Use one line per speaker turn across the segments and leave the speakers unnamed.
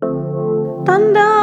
だんだん。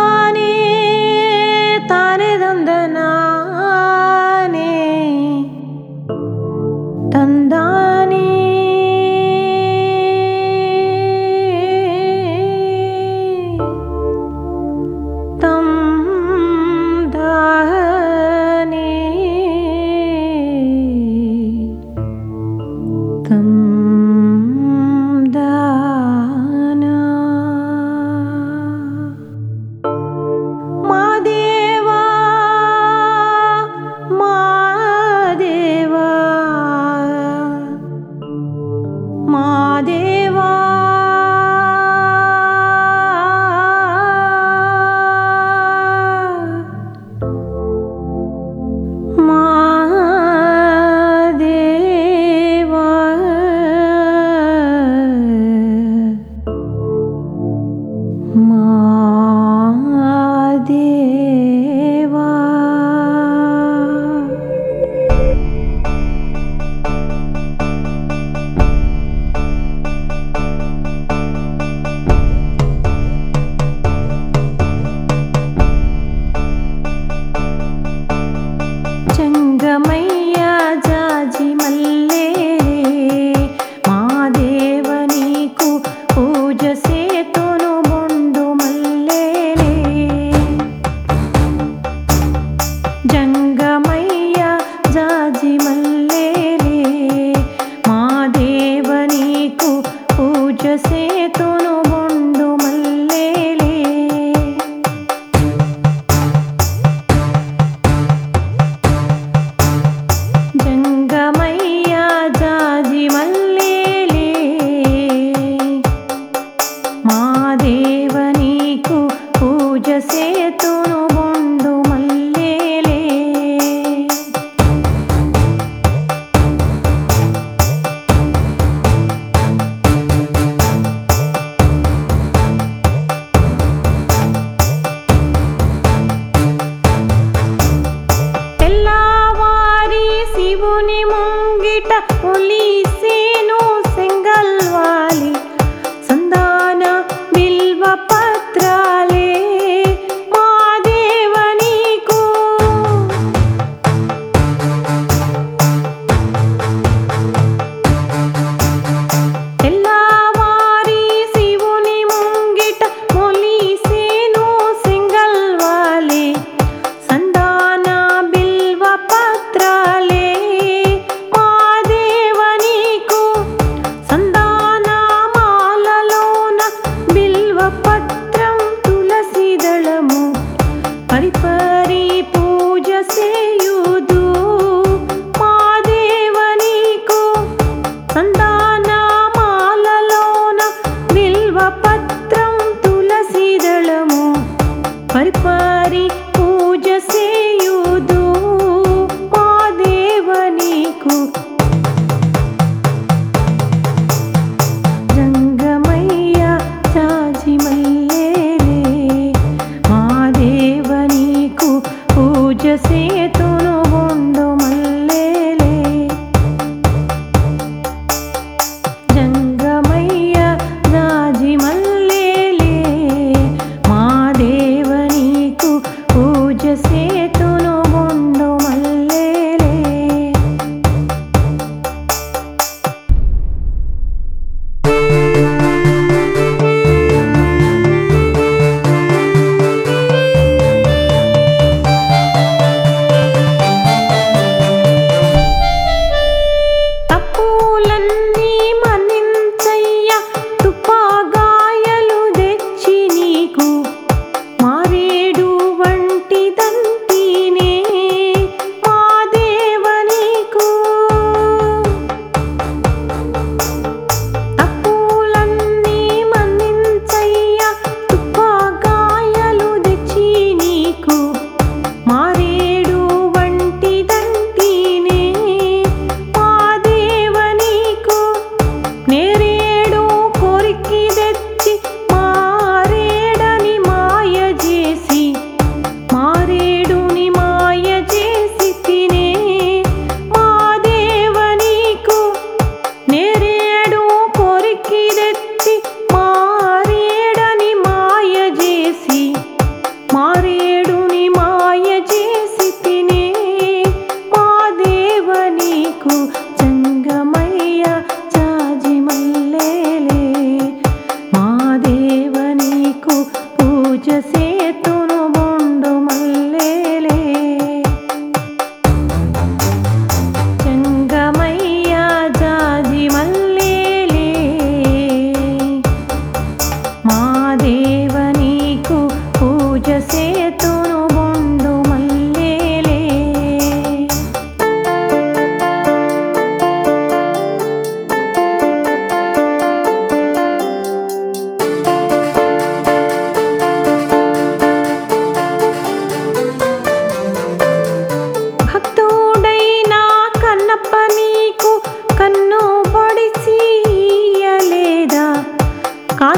ராஜிமல்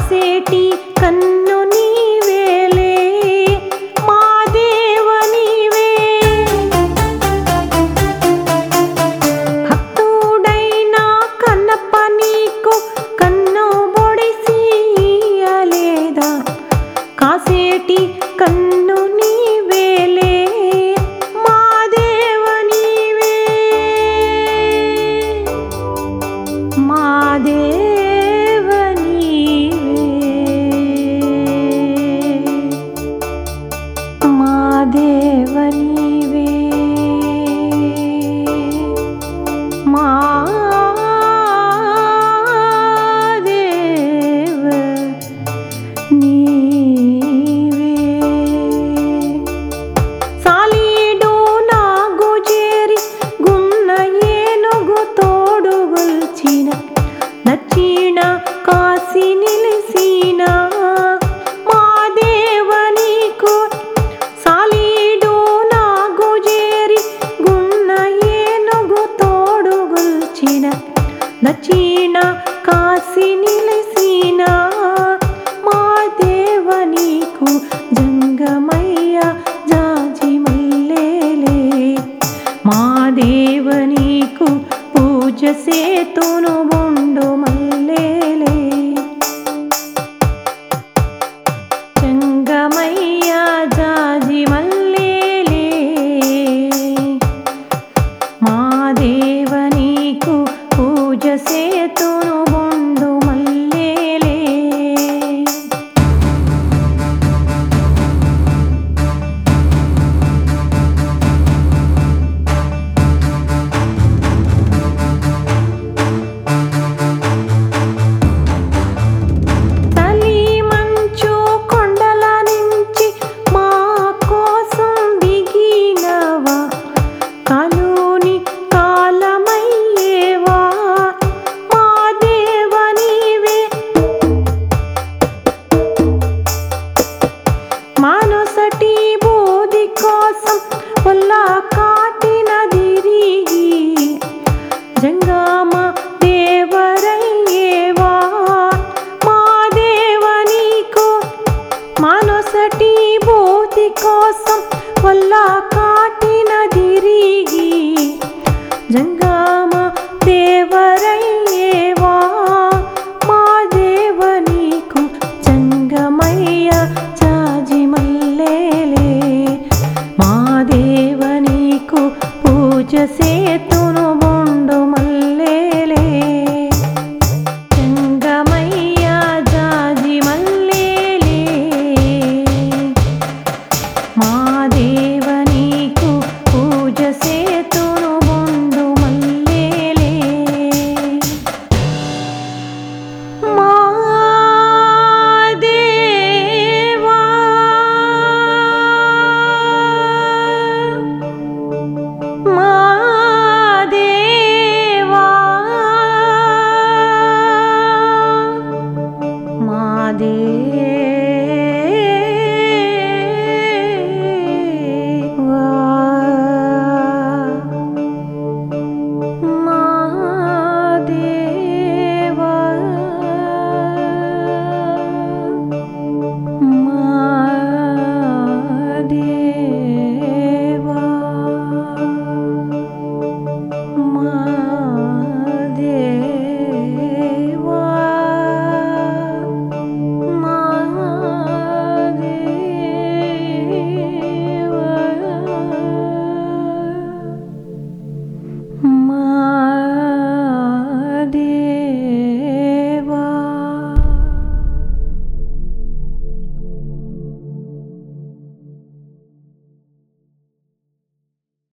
सेटी